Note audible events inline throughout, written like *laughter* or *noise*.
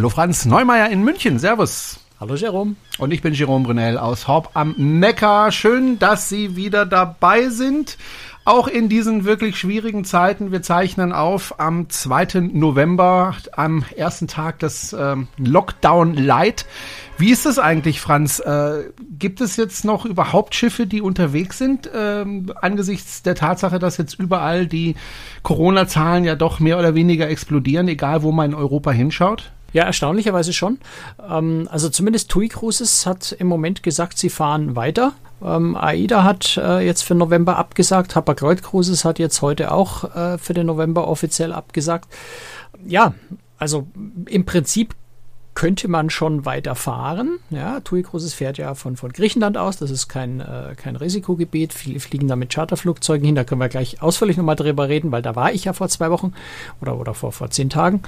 Hallo Franz Neumeier in München. Servus. Hallo Jerome. Und ich bin Jerome Brunel aus Horb am Neckar. Schön, dass Sie wieder dabei sind. Auch in diesen wirklich schwierigen Zeiten. Wir zeichnen auf am 2. November, am ersten Tag des ähm, Lockdown Light. Wie ist das eigentlich, Franz? Äh, gibt es jetzt noch überhaupt Schiffe, die unterwegs sind, ähm, angesichts der Tatsache, dass jetzt überall die Corona-Zahlen ja doch mehr oder weniger explodieren, egal wo man in Europa hinschaut? Ja, erstaunlicherweise schon. Ähm, also zumindest TUI Cruises hat im Moment gesagt, sie fahren weiter. Ähm, AIDA hat äh, jetzt für November abgesagt. Hapag-Lloyd Cruises hat jetzt heute auch äh, für den November offiziell abgesagt. Ja, also im Prinzip könnte man schon weiterfahren. Ja, TUI Cruises fährt ja von, von Griechenland aus, das ist kein, äh, kein Risikogebiet. Viele fliegen da mit Charterflugzeugen hin, da können wir gleich ausführlich nochmal drüber reden, weil da war ich ja vor zwei Wochen oder, oder vor, vor zehn Tagen.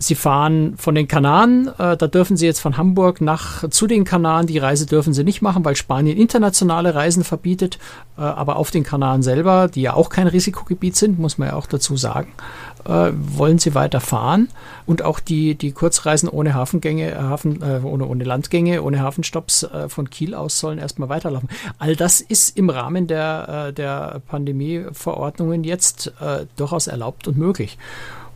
Sie fahren von den Kanaren, äh, da dürfen Sie jetzt von Hamburg nach zu den Kanaren, die Reise dürfen Sie nicht machen, weil Spanien internationale Reisen verbietet, äh, aber auf den Kanaren selber, die ja auch kein Risikogebiet sind, muss man ja auch dazu sagen, äh, wollen sie weiter fahren und auch die, die Kurzreisen ohne Hafengänge, äh, Hafen, äh, ohne, ohne Landgänge, ohne Hafenstopps äh, von Kiel aus sollen erstmal weiterlaufen. All das ist im Rahmen der, äh, der Pandemieverordnungen jetzt durchaus erlaubt und möglich.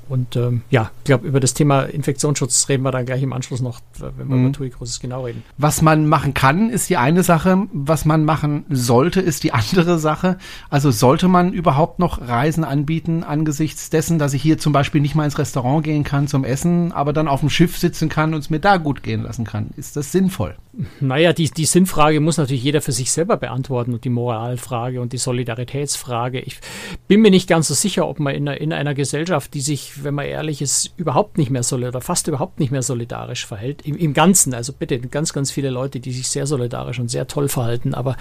Und ähm, ja, ich glaube, über das Thema Infektionsschutz reden wir dann gleich im Anschluss noch, wenn wir mhm. über TUI Großes genau reden. Was man machen kann, ist die eine Sache. Was man machen sollte, ist die *laughs* andere Sache. Also sollte man überhaupt noch Reisen anbieten angesichts dessen, dass ich hier zum Beispiel nicht mal ins Restaurant gehen kann zum Essen, aber dann auf dem Schiff sitzen kann und es mir da gut gehen lassen kann? Ist das sinnvoll? Naja, die, die Sinnfrage muss natürlich jeder für sich selber beantworten und die Moralfrage und die Solidaritätsfrage. Ich bin mir nicht ganz so sicher, ob man in einer, in einer Gesellschaft, die sich, wenn man ehrlich ist, überhaupt nicht mehr solidarisch oder fast überhaupt nicht mehr solidarisch verhält, im, im Ganzen, also bitte ganz, ganz viele Leute, die sich sehr solidarisch und sehr toll verhalten, aber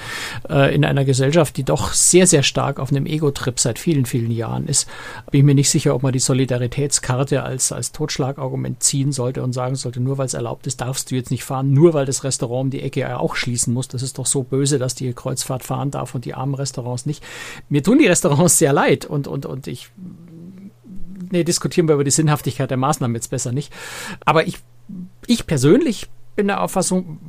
äh, in einer Gesellschaft, die doch sehr, sehr stark auf einem Ego-Trip seit vielen, vielen Jahren ist, bin ich mir nicht sicher, ob man die Solidaritätskarte als, als Totschlagargument ziehen sollte und sagen sollte, nur weil es erlaubt ist, darfst du jetzt nicht fahren, nur weil das Restaurant um die Ecke ja auch schließen muss. Das ist doch so böse, dass die Kreuzfahrt fahren darf und die armen Restaurants nicht. Mir tun die Restaurants sehr leid und, und, und ich nee, diskutieren wir über die Sinnhaftigkeit der Maßnahmen jetzt besser nicht. Aber ich, ich persönlich bin der Auffassung,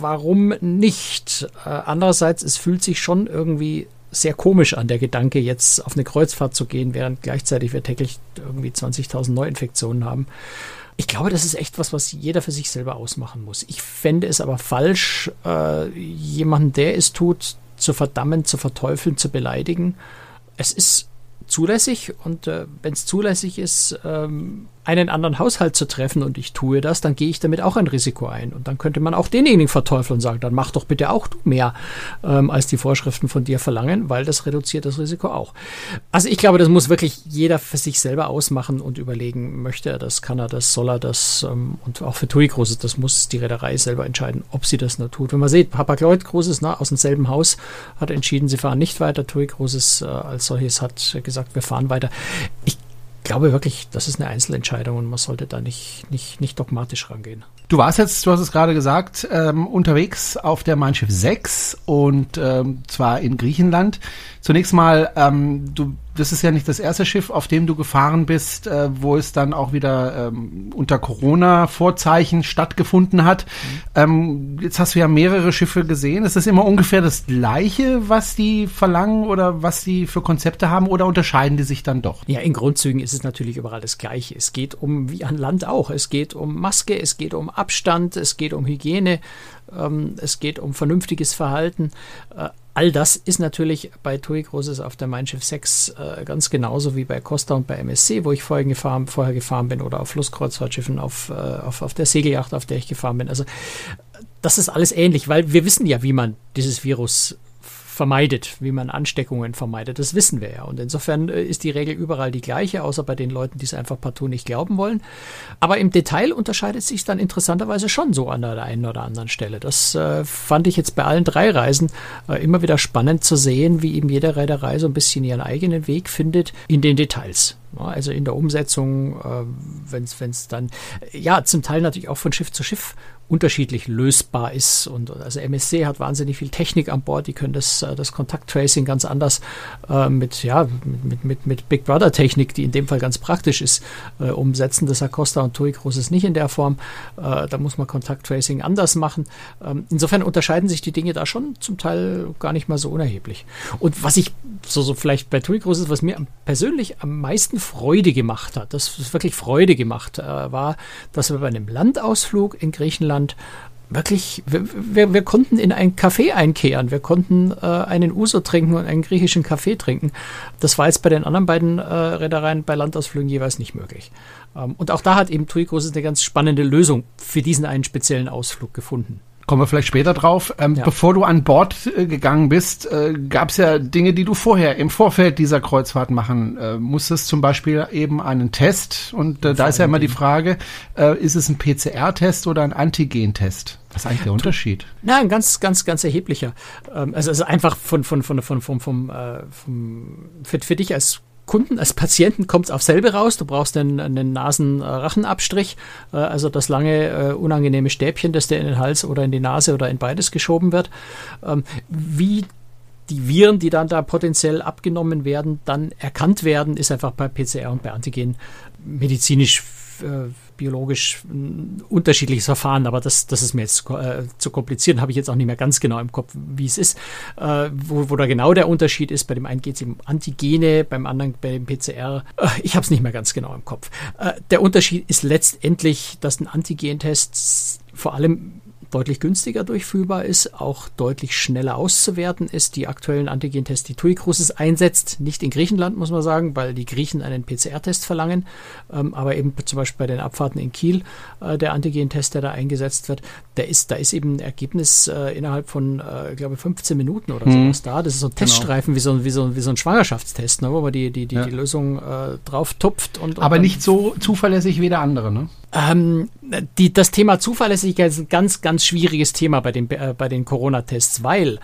warum nicht? Äh, andererseits, es fühlt sich schon irgendwie sehr komisch an, der Gedanke, jetzt auf eine Kreuzfahrt zu gehen, während gleichzeitig wir täglich irgendwie 20.000 Neuinfektionen haben. Ich glaube, das ist echt was, was jeder für sich selber ausmachen muss. Ich fände es aber falsch, äh, jemanden, der es tut, zu verdammen, zu verteufeln, zu beleidigen. Es ist zulässig und äh, wenn es zulässig ist, ähm, einen anderen Haushalt zu treffen und ich tue das, dann gehe ich damit auch ein Risiko ein. Und dann könnte man auch denjenigen verteufeln und sagen, dann mach doch bitte auch du mehr, ähm, als die Vorschriften von dir verlangen, weil das reduziert das Risiko auch. Also ich glaube, das muss wirklich jeder für sich selber ausmachen und überlegen, möchte er das, kann er das, soll er das ähm, und auch für TUI Großes, das muss die Reederei selber entscheiden, ob sie das nur tut. Wenn man sieht, Papa Lloyd Großes na, aus demselben Haus hat entschieden, sie fahren nicht weiter, TUI Großes äh, als solches hat gesagt, wir fahren weiter. Ich glaube wirklich, das ist eine Einzelentscheidung und man sollte da nicht, nicht, nicht dogmatisch rangehen. Du warst jetzt, du hast es gerade gesagt, ähm, unterwegs auf der Mein Schiff 6 und ähm, zwar in Griechenland. Zunächst mal, ähm, du das ist ja nicht das erste Schiff, auf dem du gefahren bist, äh, wo es dann auch wieder ähm, unter Corona-Vorzeichen stattgefunden hat. Mhm. Ähm, jetzt hast du ja mehrere Schiffe gesehen. Ist das immer ungefähr das Gleiche, was die verlangen oder was die für Konzepte haben oder unterscheiden die sich dann doch? Ja, in Grundzügen ist es natürlich überall das Gleiche. Es geht um, wie an Land auch, es geht um Maske, es geht um Abstand, es geht um Hygiene, ähm, es geht um vernünftiges Verhalten. All das ist natürlich bei TUI Großes auf der Mein Schiff 6 äh, ganz genauso wie bei Costa und bei MSC, wo ich vorher gefahren, vorher gefahren bin, oder auf Flusskreuzfahrtschiffen, auf, äh, auf, auf der Segelyacht, auf der ich gefahren bin. Also das ist alles ähnlich, weil wir wissen ja, wie man dieses Virus vermeidet, wie man Ansteckungen vermeidet. Das wissen wir ja. Und insofern äh, ist die Regel überall die gleiche, außer bei den Leuten, die es einfach partout nicht glauben wollen. Aber im Detail unterscheidet sich dann interessanterweise schon so an der einen oder anderen Stelle. Das äh, fand ich jetzt bei allen drei Reisen äh, immer wieder spannend zu sehen, wie eben jede Reederei so ein bisschen ihren eigenen Weg findet in den Details. Also in der Umsetzung, äh, wenn es dann, ja, zum Teil natürlich auch von Schiff zu Schiff unterschiedlich lösbar ist. Und also MSC hat wahnsinnig viel Technik an Bord, die können das, äh, das Kontakttracing ganz anders äh, mit, ja, mit, mit, mit Big Brother Technik, die in dem Fall ganz praktisch ist, äh, umsetzen. Das Acosta und TUI Cruises nicht in der Form. Äh, da muss man Kontakttracing anders machen. Ähm, insofern unterscheiden sich die Dinge da schon zum Teil gar nicht mal so unerheblich. Und was ich so, so vielleicht bei TUI Cruises, was mir persönlich am meisten Freude gemacht hat, das ist wirklich Freude gemacht, äh, war, dass wir bei einem Landausflug in Griechenland Deutschland wirklich, wir, wir, wir, konnten in ein Café einkehren, wir konnten äh, einen Uso trinken und einen griechischen Kaffee trinken. Das war jetzt bei den anderen beiden äh, Reedereien bei Landausflügen jeweils nicht möglich. Ähm, und auch da hat eben TUI Cruises eine ganz spannende Lösung für diesen einen speziellen Ausflug gefunden. Kommen wir vielleicht später drauf. Ähm, ja. Bevor du an Bord äh, gegangen bist, äh, gab es ja Dinge, die du vorher im Vorfeld dieser Kreuzfahrt machen äh, musstest. Zum Beispiel eben einen Test. Und äh, da ist ja immer die Frage, äh, ist es ein PCR-Test oder ein Antigen-Test? Was ist eigentlich der Unterschied? Na, ein ganz, ganz, ganz erheblicher. Ähm, also, also einfach von, von, von, von, von, vom, äh, vom, für, für dich als Kunden, als Patienten kommt es auf selbe raus. Du brauchst einen, einen Nasenrachenabstrich, äh, also das lange äh, unangenehme Stäbchen, das dir in den Hals oder in die Nase oder in beides geschoben wird. Ähm, wie die Viren, die dann da potenziell abgenommen werden, dann erkannt werden, ist einfach bei PCR und bei Antigen medizinisch äh, biologisch ein unterschiedliches Verfahren, aber das, das ist mir jetzt äh, zu kompliziert, habe ich jetzt auch nicht mehr ganz genau im Kopf, wie es ist. Äh, wo, wo da genau der Unterschied ist, bei dem einen geht es um Antigene, beim anderen bei dem PCR, äh, ich habe es nicht mehr ganz genau im Kopf. Äh, der Unterschied ist letztendlich, dass ein Antigentest vor allem deutlich günstiger durchführbar ist, auch deutlich schneller auszuwerten ist. Die aktuellen Antigen-Tests, die TUI Cruises einsetzt, nicht in Griechenland, muss man sagen, weil die Griechen einen PCR-Test verlangen, ähm, aber eben zum Beispiel bei den Abfahrten in Kiel, äh, der Antigen-Test, der da eingesetzt wird, der ist, da ist eben ein Ergebnis äh, innerhalb von, äh, ich glaube, 15 Minuten oder mhm. sowas da. Das ist so ein genau. Teststreifen, wie, so, wie, so, wie so ein Schwangerschaftstest, ne, wo man die, die, die, ja. die Lösung äh, drauf tupft. Und, aber und nicht so zuverlässig wie der andere, ne? Ähm, die, das Thema Zuverlässigkeit ist ein ganz, ganz schwieriges Thema bei den, äh, bei den Corona-Tests, weil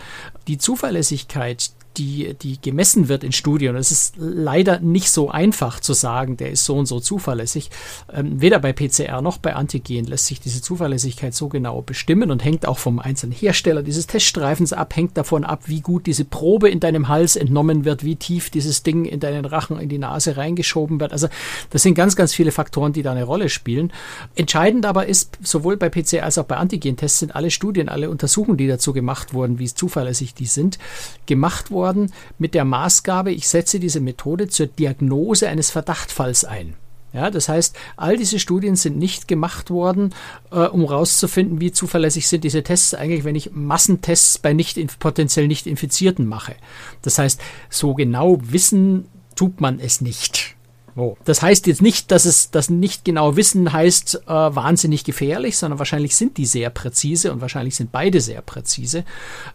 die Zuverlässigkeit, die, die gemessen wird in Studien. Es ist leider nicht so einfach zu sagen, der ist so und so zuverlässig. Ähm, weder bei PCR noch bei Antigen lässt sich diese Zuverlässigkeit so genau bestimmen und hängt auch vom einzelnen Hersteller dieses Teststreifens ab, hängt davon ab, wie gut diese Probe in deinem Hals entnommen wird, wie tief dieses Ding in deinen Rachen, in die Nase reingeschoben wird. Also das sind ganz, ganz viele Faktoren, die da eine Rolle spielen. Entscheidend aber ist, sowohl bei PCR als auch bei Antigen-Tests sind alle Studien, alle Untersuchungen, die dazu gemacht wurden, wie zuverlässig die sind, gemacht worden worden mit der Maßgabe, ich setze diese Methode zur Diagnose eines Verdachtfalls ein. Ja, das heißt, all diese Studien sind nicht gemacht worden, äh, um herauszufinden, wie zuverlässig sind diese Tests eigentlich, wenn ich Massentests bei nicht potenziell nicht Infizierten mache. Das heißt, so genau wissen tut man es nicht. Oh. Das heißt jetzt nicht, dass es das nicht genau wissen heißt äh, wahnsinnig gefährlich, sondern wahrscheinlich sind die sehr präzise und wahrscheinlich sind beide sehr präzise.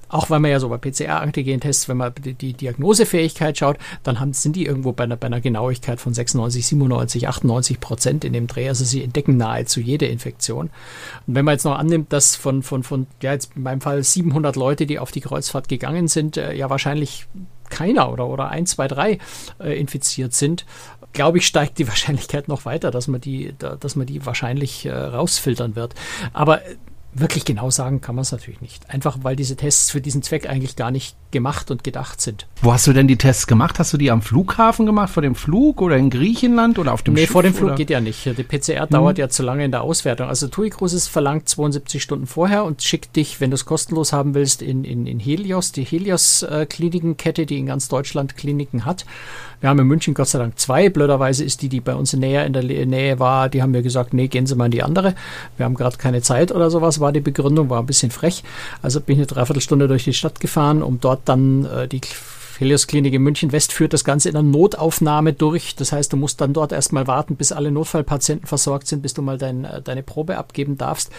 Auch weil man ja so bei PCR-Antigen-Tests, wenn man die, die, Diagnosefähigkeit schaut, dann haben, sind die irgendwo bei einer, bei einer Genauigkeit von 96, 97, 98 Prozent in dem Dreh. Also sie entdecken nahezu jede Infektion. Und wenn man jetzt noch annimmt, dass von, von, von ja jetzt in meinem Fall 700 Leute, die auf die Kreuzfahrt gegangen sind, äh, ja wahrscheinlich keiner oder, oder ein, zwei, drei äh, infiziert sind, glaube ich, steigt die *laughs* Wahrscheinlichkeit noch weiter, dass man die, dass man die wahrscheinlich äh, rausfiltern wird. Aber Wirklich genau sagen kann man es natürlich nicht. Einfach weil diese Tests für diesen Zweck eigentlich gar nicht gemacht und gedacht sind. Wo hast du denn die Tests gemacht? Hast du die am Flughafen gemacht, vor dem Flug oder in Griechenland oder auf dem nee, Schiff? Nee, vor dem Flug oder? geht ja nicht. Die PCR hm. dauert ja zu lange in der Auswertung. Also TUI Cruises verlangt 72 Stunden vorher und schickt dich, wenn du es kostenlos haben willst, in, in, in Helios, die Helios-Klinikenkette, die in ganz Deutschland Kliniken hat. Wir haben in München Gott sei Dank zwei. Blöderweise ist die, die bei uns näher in der Nähe war, die haben mir gesagt, nee, gehen Sie mal in die andere. Wir haben gerade keine Zeit oder sowas, war die Begründung, war ein bisschen frech. Also bin ich eine Dreiviertelstunde durch die Stadt gefahren, um dort dann äh, die Helios Klinik in München West führt das Ganze in einer Notaufnahme durch. Das heißt, du musst dann dort erstmal warten, bis alle Notfallpatienten versorgt sind, bis du mal dein, äh, deine Probe abgeben darfst.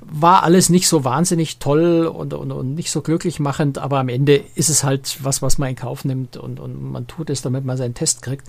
War alles nicht so wahnsinnig toll und, und, und nicht so glücklich machend, aber am Ende ist es halt was, was man in Kauf nimmt und, und man tut es, damit man seinen Test kriegt.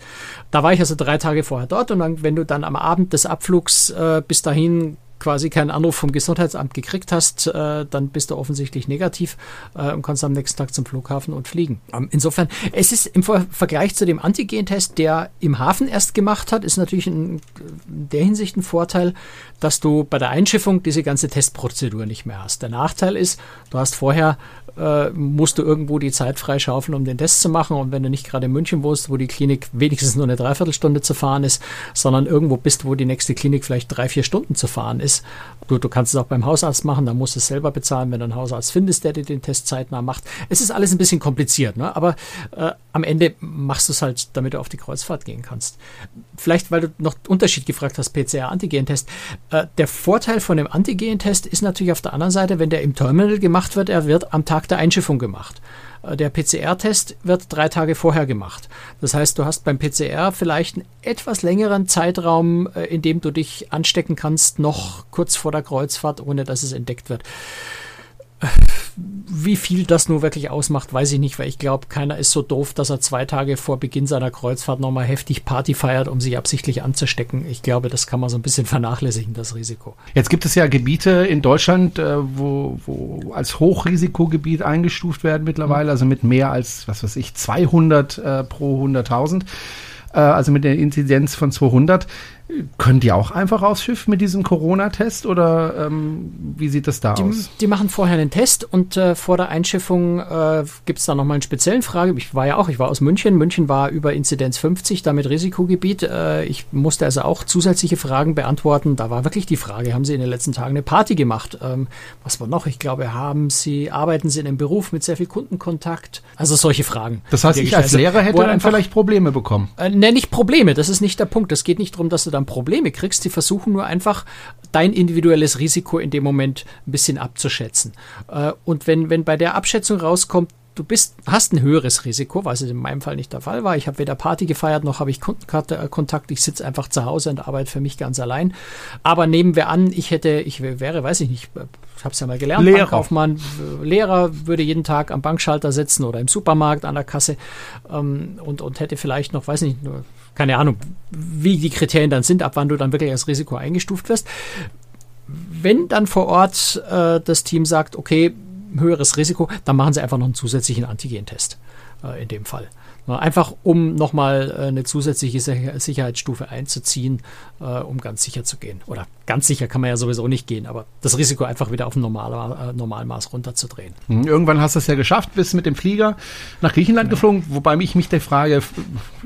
Da war ich also drei Tage vorher dort und dann, wenn du dann am Abend des Abflugs äh, bis dahin quasi keinen Anruf vom Gesundheitsamt gekriegt hast, äh, dann bist du offensichtlich negativ äh, und kannst am nächsten Tag zum Flughafen und fliegen. Ähm, insofern, es ist im Ver Vergleich zu dem Antigentest, der im Hafen erst gemacht hat, ist natürlich in der Hinsicht ein Vorteil, dass du bei der Einschiffung diese ganze Testprozedur nicht mehr hast. Der Nachteil ist, du hast vorher äh, musst du irgendwo die Zeit freischaufeln, um den Test zu machen. Und wenn du nicht gerade in München wohnst, wo die Klinik wenigstens nur eine Dreiviertelstunde zu fahren ist, sondern irgendwo bist, wo die nächste Klinik vielleicht drei, vier Stunden zu fahren ist, du, du kannst es auch beim Hausarzt machen, dann musst du es selber bezahlen, wenn du einen Hausarzt findest, der dir den Test zeitnah macht. Es ist alles ein bisschen kompliziert, ne? aber äh, am Ende machst du es halt, damit du auf die Kreuzfahrt gehen kannst. Vielleicht, weil du noch Unterschied gefragt hast, PCR-Antigen-Test. Äh, der Vorteil von dem Antigen-Test ist natürlich auf der anderen Seite, wenn der im Terminal gemacht wird, er wird am Tag der Einschiffung gemacht. Äh, der PCR-Test wird drei Tage vorher gemacht. Das heißt, du hast beim PCR vielleicht einen etwas längeren Zeitraum, äh, in dem du dich anstecken kannst, noch kurz vor der Kreuzfahrt, ohne dass es entdeckt wird. Wie viel das nur wirklich ausmacht, weiß ich nicht, weil ich glaube, keiner ist so doof, dass er zwei Tage vor Beginn seiner Kreuzfahrt nochmal heftig Party feiert, um sich absichtlich anzustecken. Ich glaube, das kann man so ein bisschen *laughs* vernachlässigen, das Risiko. Jetzt gibt es ja Gebiete in Deutschland, äh, wo, wo als Hochrisikogebiet eingestuft werden mittlerweile, also mit mehr als, was weiß ich, 200 äh, pro 100.000, äh, also mit der Inzidenz von 200. Können die auch einfach aufs Schiff mit diesem Corona-Test oder ähm, wie sieht das da die, aus? Die machen vorher einen Test und äh, vor der Einschiffung äh, gibt es da nochmal einen speziellen Frage. Ich war ja auch, ich war aus München. München war über Inzidenz 50, damit Risikogebiet. Äh, ich musste also auch zusätzliche Fragen beantworten. Da war wirklich die Frage, haben Sie in den letzten Tagen eine Party gemacht? Ähm, was war noch? Ich glaube, haben Sie, arbeiten Sie in einem Beruf mit sehr viel Kundenkontakt? Also solche Fragen. Das heißt, ich als Lehrer hätte dann vielleicht Probleme bekommen? Äh, ne, nicht Probleme. Das ist nicht der Punkt. Es geht nicht darum, dass du dann Probleme kriegst. Die versuchen nur einfach, dein individuelles Risiko in dem Moment ein bisschen abzuschätzen. Äh, und wenn, wenn bei der Abschätzung rauskommt, du bist, hast ein höheres Risiko, was in meinem Fall nicht der Fall war. Ich habe weder Party gefeiert, noch habe ich Kundenkontakt. Ich sitze einfach zu Hause und arbeite für mich ganz allein. Aber nehmen wir an, ich hätte, ich wäre, weiß ich nicht, ich habe es ja mal gelernt, Lehrer. Bankkaufmann, Lehrer würde jeden Tag am Bankschalter sitzen oder im Supermarkt an der Kasse ähm, und, und hätte vielleicht noch, weiß nicht, nur keine Ahnung, wie die Kriterien dann sind, ab wann du dann wirklich als Risiko eingestuft wirst. Wenn dann vor Ort äh, das Team sagt, okay, höheres Risiko, dann machen sie einfach noch einen zusätzlichen Antigentest äh, in dem Fall. Einfach um nochmal äh, eine zusätzliche Sicherheitsstufe einzuziehen, äh, um ganz sicher zu gehen. Oder ganz sicher kann man ja sowieso nicht gehen, aber das Risiko einfach wieder auf ein normale, äh, Normalmaß runterzudrehen. Hm, irgendwann hast du es ja geschafft, bist mit dem Flieger nach Griechenland ja. geflogen, wobei ich mich der Frage,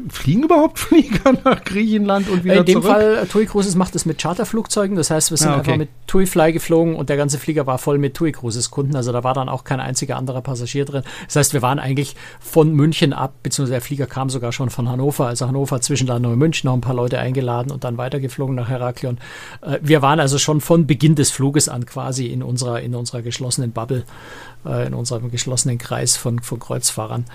fliegen überhaupt *laughs* Flieger nach Griechenland und wieder In dem zurück? Fall, TUI Cruises macht es mit Charterflugzeugen, das heißt, wir sind ah, okay. einfach mit TUI Fly geflogen und der ganze Flieger war voll mit TUI Cruises Kunden, also da war dann auch kein einziger anderer Passagier drin. Das heißt, wir waren eigentlich von München ab, beziehungsweise der Flieger kam sogar schon von Hannover, also Hannover Zwischenlandung in München, noch ein paar Leute eingeladen und dann weitergeflogen nach Heraklion. Äh, wir waren also schon von Beginn des Fluges an quasi in unserer, in unserer geschlossenen Bubble, äh, in unserem geschlossenen Kreis von, von Kreuzfahrern.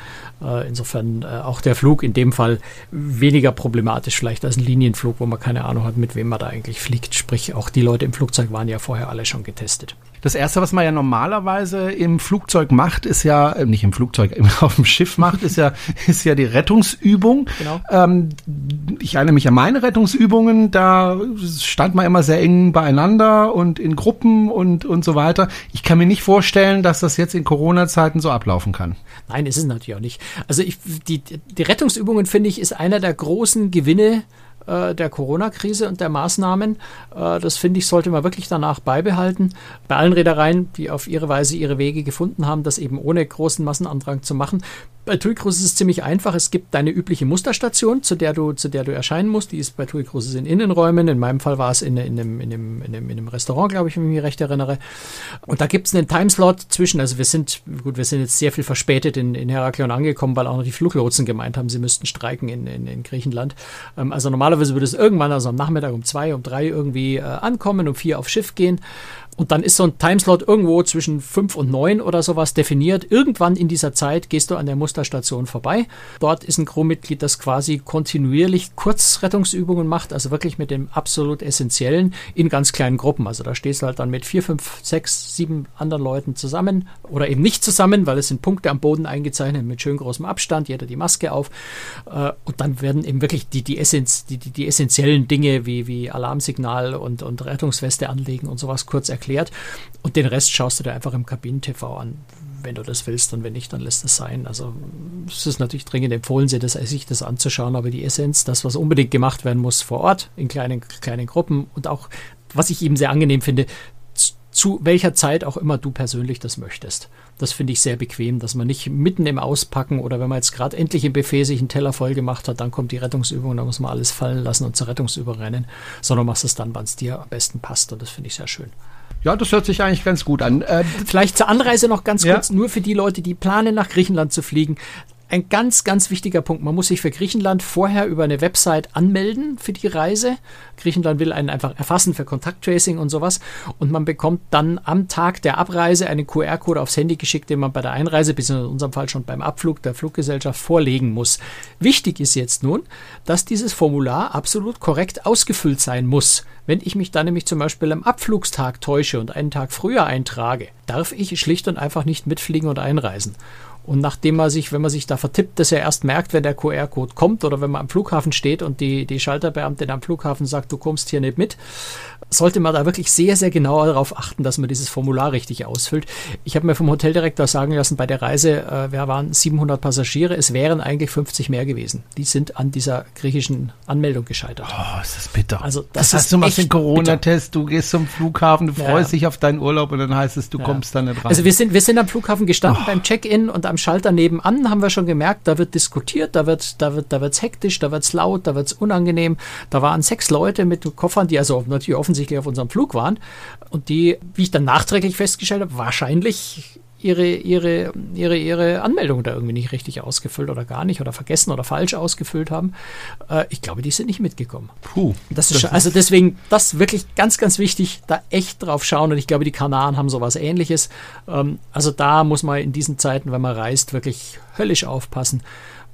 Äh, insofern auch der Flug in dem Fall weniger problematisch vielleicht als ein Linienflug, wo man keine Ahnung hat, mit wem man da eigentlich fliegt. Sprich, auch die Leute im Flugzeug waren ja vorher alle schon getestet. Das erste, was man ja normalerweise im Flugzeug macht, ist ja, äh, nicht im Flugzeug, *laughs* auf dem Schiff macht, ist ja, *laughs* ist ja die Rettungsübung. Genau. Ähm, ich erinnere mich an meine Rettungsübungen, da stand man immer sehr eng beieinander und in Gruppen und, und so weiter. Ich kann mir nicht vorstellen, dass das jetzt in Corona-Zeiten so ablaufen kann. Nein, ist es natürlich auch nicht. Also ich, die, die Rettungsübungen, finde ich, ist einer der großen Gewinne äh, der Corona-Krise und der Maßnahmen. Äh, das finde ich, sollte man wirklich danach beibehalten. Bei allen Reedereien, die auf ihre Weise ihre Wege gefunden haben, das eben ohne großen Massenandrang zu machen, bei TUI Cruises ist es ziemlich einfach. Es gibt deine übliche Musterstation, zu der du, zu der du erscheinen musst. Die ist bei TUI Cruises in Innenräumen. In meinem Fall war es in, in, einem, in, einem, in, einem, in einem Restaurant, glaube ich, wenn ich mich recht erinnere. Und da gibt es einen Timeslot zwischen, also wir sind, gut, wir sind jetzt sehr viel verspätet in, in Heraklion angekommen, weil auch noch die Fluglotsen gemeint haben, sie müssten streiken in, in, in Griechenland. Ähm, also normalerweise würde es irgendwann, also am Nachmittag um zwei, um drei irgendwie äh, ankommen, um vier aufs Schiff gehen. Und dann ist so ein Timeslot irgendwo zwischen fünf und neun oder sowas definiert. Irgendwann in dieser Zeit gehst du an der Musterstation vorbei. Dort ist ein Crewmitglied, das quasi kontinuierlich Kurzrettungsübungen macht, also wirklich mit dem absolut Essentiellen in ganz kleinen Gruppen. Also da stehst du halt dann mit vier, fünf, sechs, sieben anderen Leuten zusammen oder eben nicht zusammen, weil es sind Punkte am Boden eingezeichnet mit schön großem Abstand, jeder die Maske auf. Äh, und dann werden eben wirklich die, die Essenz, die, die, die essentiellen Dinge wie, wie Alarmsignal und, und Rettungsweste anlegen und sowas kurz erklärt. Und den Rest schaust du dir einfach im Kabinen-TV an, wenn du das willst und wenn nicht, dann lässt es sein. Also es ist natürlich dringend empfohlen, sich das, anzuschauen, aber die Essenz, das, was unbedingt gemacht werden muss vor Ort, in kleinen, kleinen Gruppen und auch, was ich eben sehr angenehm finde, zu welcher Zeit auch immer du persönlich das möchtest. Das finde ich sehr bequem, dass man nicht mitten im Auspacken oder wenn man jetzt gerade endlich im Buffet sich einen Teller voll gemacht hat, dann kommt die Rettungsübung, da muss man alles fallen lassen und zur Rettungsübung rennen, sondern machst es dann, wann es dir am besten passt und das finde ich sehr schön. Ja, das hört sich eigentlich ganz gut an. Äh, Vielleicht zur Anreise noch ganz kurz, ja. nur für die Leute, die planen, nach Griechenland zu fliegen ein ganz, ganz wichtiger Punkt. Man muss sich für Griechenland vorher über eine Website anmelden für die Reise. Griechenland will einen einfach erfassen für Kontakttracing und sowas. Und man bekommt dann am Tag der Abreise einen QR-Code aufs Handy geschickt, den man bei der Einreise, bis in unserem Fall schon beim Abflug der Fluggesellschaft vorlegen muss. Wichtig ist jetzt nun, dass dieses Formular absolut korrekt ausgefüllt sein muss. Wenn ich mich dann nämlich zum Beispiel am Abflugstag täusche und einen Tag früher eintrage, darf ich schlicht und einfach nicht mitfliegen und einreisen. Und nachdem man sich, wenn man sich da vertippt, dass er erst merkt, wenn der QR-Code kommt oder wenn man am Flughafen steht und die, die Schalterbeamtin am Flughafen sagt, du kommst hier nicht mit, sollte man da wirklich sehr, sehr genau darauf achten, dass man dieses Formular richtig ausfüllt. Ich habe mir vom Hoteldirektor sagen lassen, bei der Reise, äh, wir waren 700 Passagiere, es wären eigentlich 50 mehr gewesen. Die sind an dieser griechischen Anmeldung gescheitert. Oh, ist das bitter. Also das, das heißt, du machst den Corona-Test, du gehst zum Flughafen, du freust ja. dich auf deinen Urlaub und dann heißt es, du ja. kommst da nicht rein. Also wir sind, wir sind am Flughafen gestanden oh. beim Check-in und am Schalter nebenan haben wir schon gemerkt, da wird diskutiert, da wird, da wird, da wird's hektisch, da wird's laut, da wird's unangenehm. Da waren sechs Leute mit Koffern, die also natürlich offensichtlich auf unserem Flug waren und die, wie ich dann nachträglich festgestellt habe, wahrscheinlich ihre, ihre, ihre, ihre Anmeldung da irgendwie nicht richtig ausgefüllt oder gar nicht oder vergessen oder falsch ausgefüllt haben. Äh, ich glaube, die sind nicht mitgekommen. Puh. Das ist, also deswegen, das wirklich ganz, ganz wichtig, da echt drauf schauen und ich glaube, die Kanaren haben sowas ähnliches. Ähm, also da muss man in diesen Zeiten, wenn man reist, wirklich höllisch aufpassen,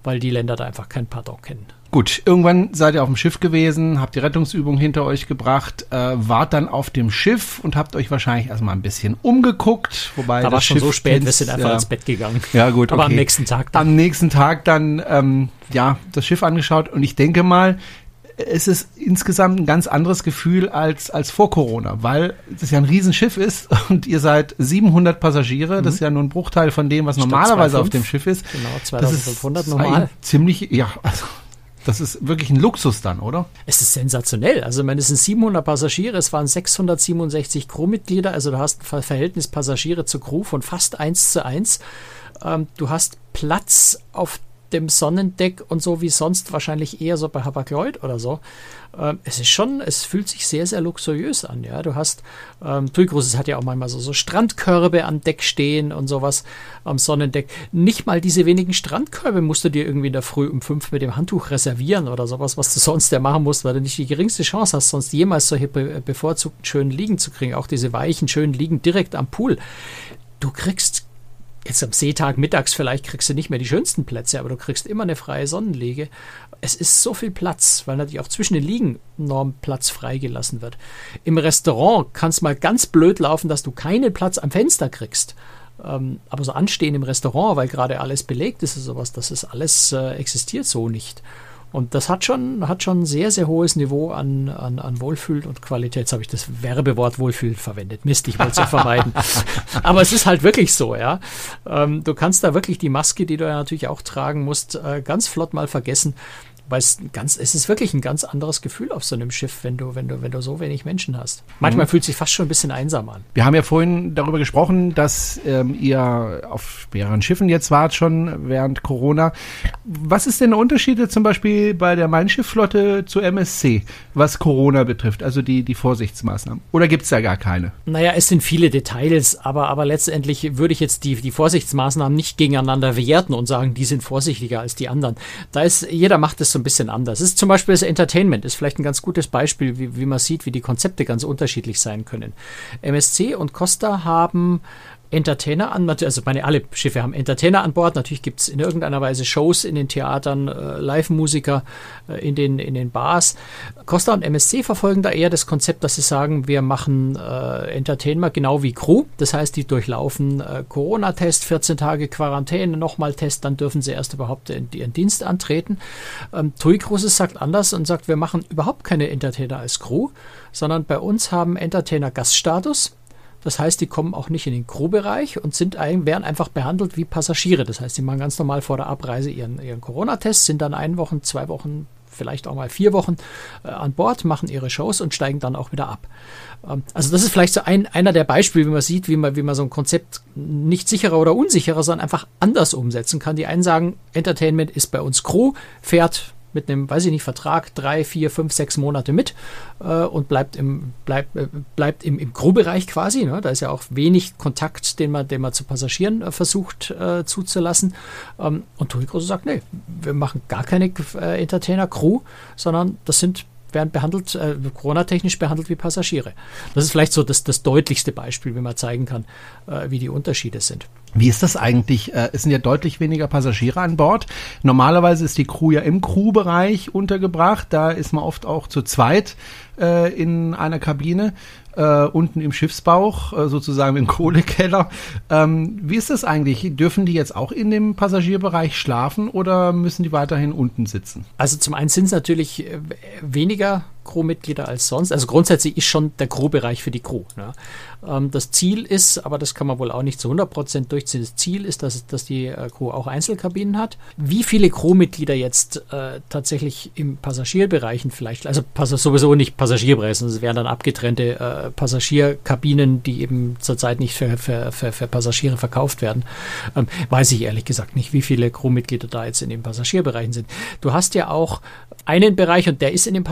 weil die Länder da einfach kein Pardon kennen. Gut, irgendwann seid ihr auf dem Schiff gewesen, habt die Rettungsübung hinter euch gebracht, äh, wart dann auf dem Schiff und habt euch wahrscheinlich erstmal ein bisschen umgeguckt, wobei da war schon Schiff so spät, wir sind einfach ja, ins Bett gegangen. Ja gut, okay. aber am nächsten Tag. Dann. Am nächsten Tag dann ähm, ja das Schiff angeschaut und ich denke mal, es ist insgesamt ein ganz anderes Gefühl als, als vor Corona, weil es ja ein Riesenschiff ist *laughs* und ihr seid 700 Passagiere. Mhm. Das ist ja nur ein Bruchteil von dem, was Statt normalerweise 2, auf dem Schiff ist. Genau, 2500 normal. Ziemlich, ja, also das ist wirklich ein Luxus dann, oder? Es ist sensationell. Also, ich meine, es sind 700 Passagiere, es waren 667 Crewmitglieder, also du hast ein Verhältnis Passagiere zur Crew von fast 1 zu 1. Ähm, du hast Platz auf dem Sonnendeck und so wie sonst wahrscheinlich eher so bei Hapag-Lloyd oder so. Ähm, es ist schon, es fühlt sich sehr, sehr luxuriös an. Ja, du hast, ähm, TUI Cruises hat ja auch manchmal so, so Strandkörbe am Deck stehen und sowas am Sonnendeck. Nicht mal diese wenigen Strandkörbe musst du dir irgendwie in der Früh um fünf mit dem Handtuch reservieren oder sowas, was du sonst ja machen musst, weil du nicht die geringste Chance hast, sonst jemals solche bevorzugten schönen Liegen zu kriegen. Auch diese weichen, schönen Liegen direkt am Pool. Du kriegst Jetzt am Seetag mittags vielleicht kriegst du nicht mehr die schönsten Plätze, aber du kriegst immer eine freie Sonnenlege. Es ist so viel Platz, weil natürlich auch zwischen den Liegen enorm Platz freigelassen wird. Im Restaurant kann mal ganz blöd laufen, dass du keinen Platz am Fenster kriegst. Ähm, aber so anstehen im Restaurant, weil gerade alles belegt ist, ist sowas, das ist alles äh, existiert so nicht. Und das hat schon, hat schon ein sehr, sehr hohes Niveau an, an, an Wohlfühl und Qualität. Jetzt habe ich das Werbewort Wohlfühl verwendet. Mist, ich wollte es ja vermeiden. *laughs* Aber es ist halt wirklich so, ja. Ähm, du kannst da wirklich die Maske, die du ja natürlich auch tragen musst, äh, ganz flott mal vergessen weil es ganz, es ist wirklich ein ganz anderes Gefühl auf so einem Schiff, wenn du, wenn du, wenn du so wenig Menschen hast. Manchmal mhm. fühlt sich fast schon ein bisschen einsam an. Wir haben ja vorhin darüber gesprochen, dass ähm, ihr auf mehreren Schiffen jetzt wart schon während Corona. Was ist denn der Unterschied zum Beispiel bei der Mein Schiffflotte zu MSC, was Corona betrifft, also die, die Vorsichtsmaßnahmen? Oder gibt es da gar keine? Naja, es sind viele Details, aber, aber letztendlich würde ich jetzt die, die Vorsichtsmaßnahmen nicht gegeneinander werten und sagen, die sind vorsichtiger als die anderen. Da ist, jeder macht es so ein bisschen anders. Es ist zum Beispiel das Entertainment, ist vielleicht ein ganz gutes Beispiel, wie, wie man sieht, wie die Konzepte ganz unterschiedlich sein können. MSC und Costa haben Entertainer an, also meine alle Schiffe haben Entertainer an Bord. Natürlich gibt es in irgendeiner Weise Shows in den Theatern, äh, Live-Musiker äh, in, den, in den Bars. Costa und MSC verfolgen da eher das Konzept, dass sie sagen, wir machen äh, Entertainer genau wie Crew. Das heißt, die durchlaufen äh, Corona-Test, 14 Tage Quarantäne, nochmal Test, dann dürfen sie erst überhaupt in, ihren Dienst antreten. Ähm, TUI Cruises sagt anders und sagt, wir machen überhaupt keine Entertainer als Crew, sondern bei uns haben Entertainer Gaststatus das heißt, die kommen auch nicht in den Crewbereich und sind, werden einfach behandelt wie Passagiere. Das heißt, die machen ganz normal vor der Abreise ihren, ihren Corona-Test, sind dann ein Wochen, zwei Wochen, vielleicht auch mal vier Wochen äh, an Bord, machen ihre Shows und steigen dann auch wieder ab. Ähm, also das ist vielleicht so ein, einer der Beispiele, wie man sieht, wie man, wie man so ein Konzept nicht sicherer oder unsicherer, sondern einfach anders umsetzen kann. Die einen sagen, Entertainment ist bei uns Crew, fährt mit einem, weiß ich nicht, Vertrag drei, vier, fünf, sechs Monate mit äh, und bleibt im, bleibt, äh, bleibt im, im Crew-Bereich quasi. Ne? Da ist ja auch wenig Kontakt, den man, den man zu Passagieren äh, versucht äh, zuzulassen. Ähm, und Tui Grosso sagt, nee, wir machen gar keine äh, Entertainer-Crew, sondern das sind werden behandelt, äh, Corona-technisch behandelt wie Passagiere. Das ist vielleicht so das, das deutlichste Beispiel, wie man zeigen kann, äh, wie die Unterschiede sind. Wie ist das eigentlich? Äh, es sind ja deutlich weniger Passagiere an Bord. Normalerweise ist die Crew ja im Crewbereich untergebracht. Da ist man oft auch zu zweit äh, in einer Kabine äh, unten im Schiffsbauch, sozusagen im *laughs* Kohlekeller. Ähm, wie ist das eigentlich? Dürfen die jetzt auch in dem Passagierbereich schlafen oder müssen die weiterhin unten sitzen? Also zum einen sind es natürlich weniger Crewmitglieder als sonst. Also grundsätzlich ist schon der Crewbereich für die Crew. Ne? Ähm, das Ziel ist, aber das kann man wohl auch nicht zu 100% durchziehen, das Ziel ist, dass, dass die äh, Crew auch Einzelkabinen hat. Wie viele Crewmitglieder jetzt äh, tatsächlich im Passagierbereichen vielleicht, also pass sowieso nicht Passagierbereich, sondern es wären dann abgetrennte äh, Passagierkabinen, die eben zurzeit nicht für, für, für, für Passagiere verkauft werden, ähm, weiß ich ehrlich gesagt nicht, wie viele Crewmitglieder da jetzt in den Passagierbereichen sind. Du hast ja auch einen Bereich und der ist in den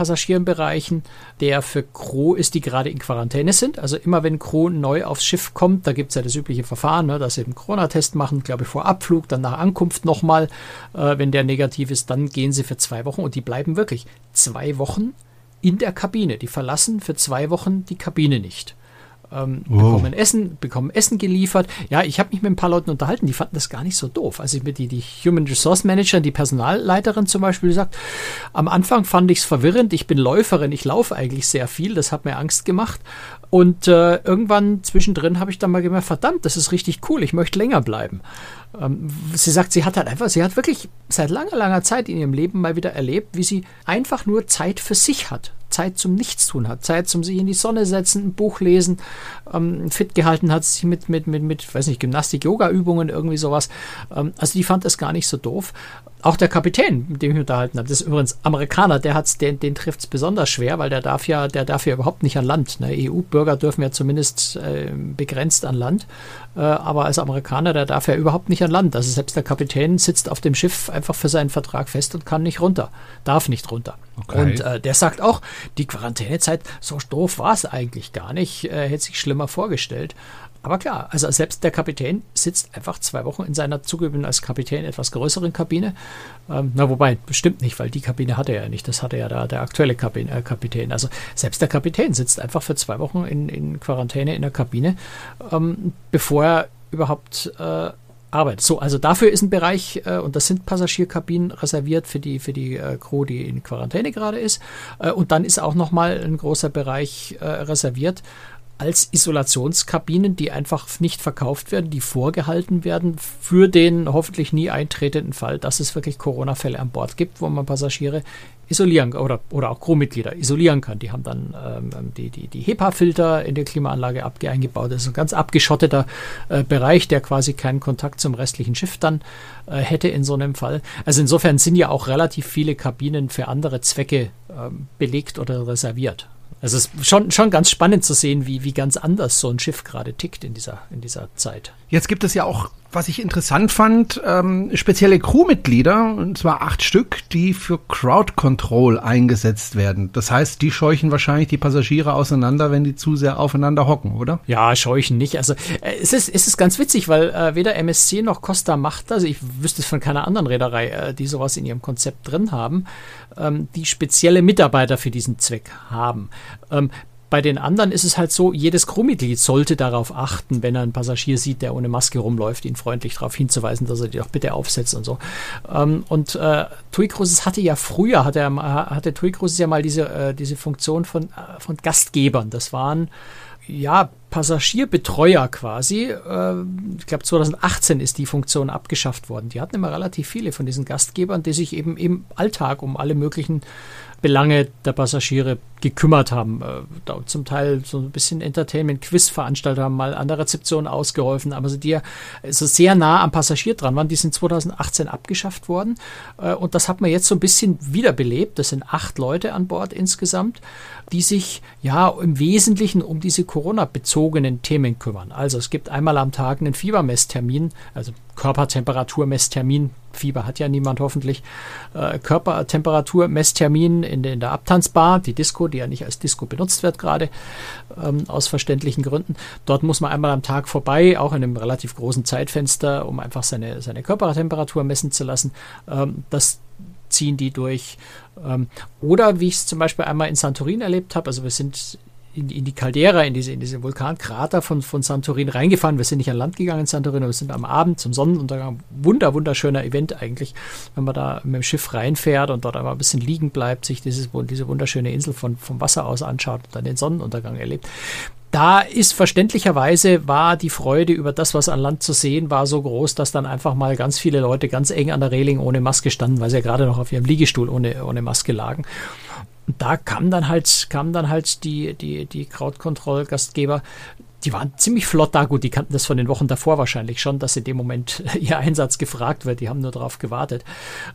Passagierbereichen, der für Crew ist, die gerade in Quarantäne sind. Also immer wenn Crew neu aufs Schiff kommt, da gibt es ja das übliche Verfahren, ne, dass sie einen Corona-Test machen, glaube ich, vor Abflug, dann nach Ankunft nochmal. Äh, wenn der negativ ist, dann gehen sie für zwei Wochen und die bleiben wirklich zwei Wochen in der Kabine. Die verlassen für zwei Wochen die Kabine nicht ähm, wow. bekommen Essen, bekommen Essen geliefert. Ja, ich habe mich mit ein paar Leuten unterhalten, die fanden das gar nicht so doof. Also ich mit die, die Human Resource Manager, die Personalleiterin zum Beispiel sagt, am Anfang fand ich es verwirrend, ich bin Läuferin, ich laufe eigentlich sehr viel, das hat mir Angst gemacht. Und äh, irgendwann zwischendrin habe ich dann mal gemerkt, verdammt, das ist richtig cool, ich möchte länger bleiben. Ähm, sie sagt, sie hat halt einfach, sie hat wirklich seit langer, langer Zeit in ihrem Leben mal wieder erlebt, wie sie einfach nur Zeit für sich hat. Zeit zum Nichtstun hat, Zeit zum sich in die Sonne setzen, ein Buch lesen, ähm, fit gehalten hat sich mit, mit, mit, mit, weiß nicht, Gymnastik, Yoga-Übungen, irgendwie sowas. Ähm, also die fand das gar nicht so doof. Auch der Kapitän, mit dem ich mich unterhalten habe, das ist übrigens Amerikaner, der hat's, den, den trifft es besonders schwer, weil der darf ja, der darf ja überhaupt nicht an Land. Ne? EU-Bürger dürfen ja zumindest äh, begrenzt an Land, äh, aber als Amerikaner, der darf ja überhaupt nicht an Land. Also selbst der Kapitän sitzt auf dem Schiff einfach für seinen Vertrag fest und kann nicht runter, darf nicht runter. Okay. Und äh, der sagt auch, die Quarantänezeit, so doof war es eigentlich gar nicht, äh, hätte sich schlimmer vorgestellt. Aber klar, also selbst der Kapitän sitzt einfach zwei Wochen in seiner zugehörigen als Kapitän etwas größeren Kabine. Ähm, na, wobei, bestimmt nicht, weil die Kabine hatte er ja nicht. Das hatte ja da der aktuelle Kapitän, äh, Kapitän. Also selbst der Kapitän sitzt einfach für zwei Wochen in, in Quarantäne in der Kabine, ähm, bevor er überhaupt äh, arbeitet. So, also dafür ist ein Bereich, äh, und das sind Passagierkabinen reserviert für die, für die äh, Crew, die in Quarantäne gerade ist. Äh, und dann ist auch nochmal ein großer Bereich äh, reserviert als Isolationskabinen, die einfach nicht verkauft werden, die vorgehalten werden für den hoffentlich nie eintretenden Fall, dass es wirklich Corona-Fälle an Bord gibt, wo man Passagiere isolieren oder, oder auch Crewmitglieder isolieren kann. Die haben dann ähm, die, die, die HEPA-Filter in der Klimaanlage eingebaut. Das ist ein ganz abgeschotteter äh, Bereich, der quasi keinen Kontakt zum restlichen Schiff dann äh, hätte in so einem Fall. Also insofern sind ja auch relativ viele Kabinen für andere Zwecke ähm, belegt oder reserviert. Also es ist schon, schon ganz spannend zu sehen, wie, wie ganz anders so ein Schiff gerade tickt in dieser, in dieser Zeit. Jetzt gibt es ja auch was ich interessant fand, ähm, spezielle Crewmitglieder, und zwar acht Stück, die für Crowd Control eingesetzt werden. Das heißt, die scheuchen wahrscheinlich die Passagiere auseinander, wenn die zu sehr aufeinander hocken, oder? Ja, scheuchen nicht. Also äh, es, ist, es ist ganz witzig, weil äh, weder MSC noch Costa macht, also ich wüsste es von keiner anderen Reederei, äh, die sowas in ihrem Konzept drin haben, ähm, die spezielle Mitarbeiter für diesen Zweck haben. Ähm, Bei den anderen ist es halt so, jedes Crewmitglied sollte darauf achten, wenn er einen Passagier sieht, der ohne Maske rumläuft, ihn freundlich darauf hinzuweisen, dass er die doch bitte aufsetzt und so. Ähm, und äh, TUI Cruises hatte ja früher, hatte, hatte TUI Cruises ja mal diese, äh, diese Funktion von, äh, von Gastgebern. Das waren ja, Passagierbetreuer quasi. Äh, ich glaube, 2018 ist die Funktion abgeschafft worden. Die hatten immer relativ viele von diesen Gastgebern, die sich eben im Alltag um alle möglichen Belange der Passagiere gekümmert haben. Äh, zum Teil so ein bisschen Entertainment-Quiz-Veranstalter haben mal an der Rezeption ausgeholfen, aber die ja so sehr nah am Passagier dran waren, die sind 2018 abgeschafft worden. Äh, und das hat man jetzt so ein bisschen wiederbelebt. Das sind acht Leute an Bord insgesamt, die sich ja im Wesentlichen um diese Corona-bezogenen Themen kümmern. Also es gibt einmal am Tag einen Fiebermesstermin, also Körpertemperaturmesstermin. Fieber hat ja niemand hoffentlich. Äh, Körpertemperaturmesstermin in, in der Abtanzbar, die Disco, die ja nicht als Disco benutzt wird gerade, ähm, aus verständlichen Gründen. Dort muss man einmal am Tag vorbei, auch in einem relativ großen Zeitfenster, um einfach seine, seine Körpertemperatur messen zu lassen. Ähm, das ziehen die durch. Ähm, oder wie ich es zum Beispiel einmal in Santorin erlebt habe, also wir sind in, in die Caldera, in diese, in diese Vulkankrater von, von Santorin reingefahren. Wir sind nicht an Land gegangen in Santorin, aber wir sind am Abend zum Sonnenuntergang. Wunder, wunderschöner Event eigentlich, wenn man da mit dem Schiff reinfährt und dort einmal ein bisschen liegen bleibt, sich dieses, diese wunderschöne Insel von, vom Wasser aus anschaut und dann den Sonnenuntergang erlebt. Da ist verständlicherweise war die Freude über das, was an Land zu sehen war, so groß, dass dann einfach mal ganz viele Leute ganz eng an der Reling ohne Maske standen, weil sie ja gerade noch auf ihrem Liegestuhl ohne, ohne Maske lagen. Und da kam dann halt, kamen dann halt die, die, die Krautkontrollgastgeber, die waren ziemlich flott da. Gut, die kannten das von den Wochen davor wahrscheinlich schon, dass in dem Moment *laughs* ihr Einsatz gefragt wird. Die haben nur darauf gewartet.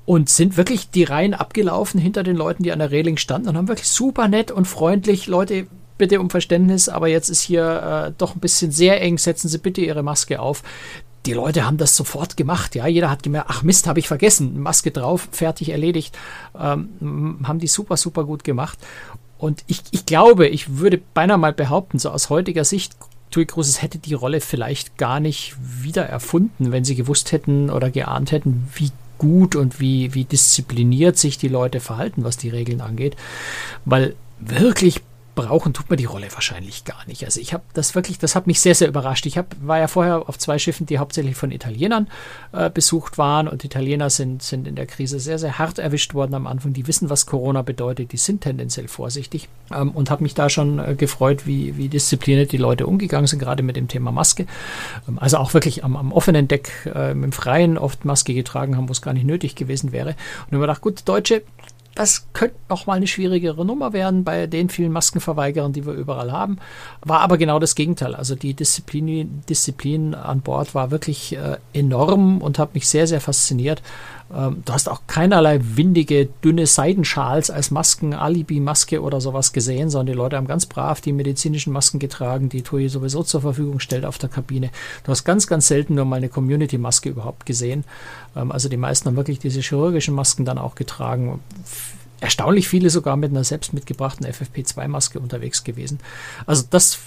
Und sind wirklich die Reihen abgelaufen hinter den Leuten, die an der Reling standen und haben wirklich super nett und freundlich Leute bitte um Verständnis, aber jetzt ist hier äh, doch ein bisschen sehr eng, setzen Sie bitte Ihre Maske auf die Leute haben das sofort gemacht. Ja, jeder hat gemerkt, ach Mist, habe ich vergessen. Maske drauf, fertig, erledigt. Ähm, haben die super, super gut gemacht. Und ich, ich glaube, ich würde beinahe mal behaupten, so aus heutiger Sicht, Tui Cruises hätte die Rolle vielleicht gar nicht wieder erfunden, wenn sie gewusst hätten oder geahnt hätten, wie gut und wie, wie diszipliniert sich die Leute verhalten, was die Regeln angeht. Weil wirklich brauchen tut man die Rolle wahrscheinlich gar nicht. Also ich habe das wirklich, das hat mich sehr, sehr überrascht. Ich hab, war ja vorher auf zwei Schiffen, die hauptsächlich von Italienern äh, besucht waren und Italiener sind, sind in der Krise sehr, sehr hart erwischt worden am Anfang. Die wissen, was Corona bedeutet, die sind tendenziell vorsichtig ähm, und habe mich da schon äh, gefreut, wie, wie diszipliniert die Leute umgegangen sind, gerade mit dem Thema Maske. Ähm, also auch wirklich am, am offenen Deck äh, im Freien oft Maske getragen haben, wo es gar nicht nötig gewesen wäre. Und ich habe gedacht, gut, Deutsche, das könnte noch mal eine schwierigere Nummer werden bei den vielen Maskenverweigerern, die wir überall haben. War aber genau das Gegenteil. Also die Disziplin, Disziplin an Bord war wirklich äh, enorm und hat mich sehr, sehr fasziniert. Ähm, du hast auch keinerlei windige, dünne Seidenschals als Masken, Alibi-Maske oder sowas gesehen, sondern die Leute haben ganz brav die medizinischen Masken getragen, die TUI sowieso zur Verfügung stellt auf der Kabine. Du hast ganz, ganz selten nur mal eine Community-Maske überhaupt gesehen. Ähm, also die meisten haben wirklich diese chirurgischen Masken dann auch getragen erstaunlich viele sogar mit einer selbst mitgebrachten FFP2-Maske unterwegs gewesen. Also das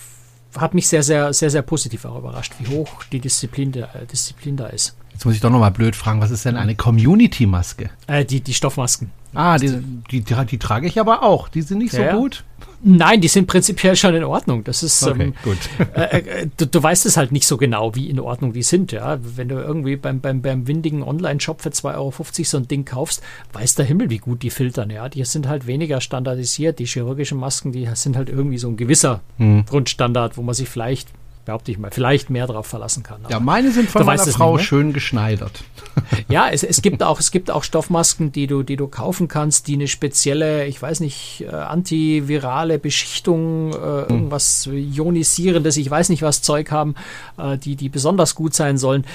hat mich sehr, sehr, sehr, sehr positiv auch überrascht, wie hoch die Disziplin, Disziplin da ist. Jetzt muss ich doch nochmal blöd fragen, was ist denn eine Community-Maske? Äh, die, die Stoffmasken. Ah, die, die, die, die, trage ich aber auch. Die sind nicht ja, so gut. Nein, die sind prinzipiell schon in Ordnung. Das ist okay, ähm, gut. Äh, äh, du, du, weißt es halt nicht so genau, wie in Ordnung die sind. Ja, wenn du irgendwie beim, beim, beim windigen Online-Shop für 2,50 Euro so ein Ding kaufst, weiß der Himmel, wie gut die filtern. Ja, die sind halt weniger standardisiert. Die chirurgischen Masken, die sind halt irgendwie so ein gewisser hm. Grundstandard, wo man sich vielleicht behaupte ich mal, vielleicht mehr darauf verlassen kann. ja, meine sind von meiner Frau nicht, ne? schön geschneidert. *laughs* Ja, es, es gibt *laughs* auch, es gibt auch Stoffmasken, die du, die du kaufen kannst, die eine spezielle, ich weiß nicht, äh, antivirale Beschichtung, äh, hm. irgendwas ionisierendes, ich weiß nicht was Zeug haben, äh, die, die besonders gut sein sollen.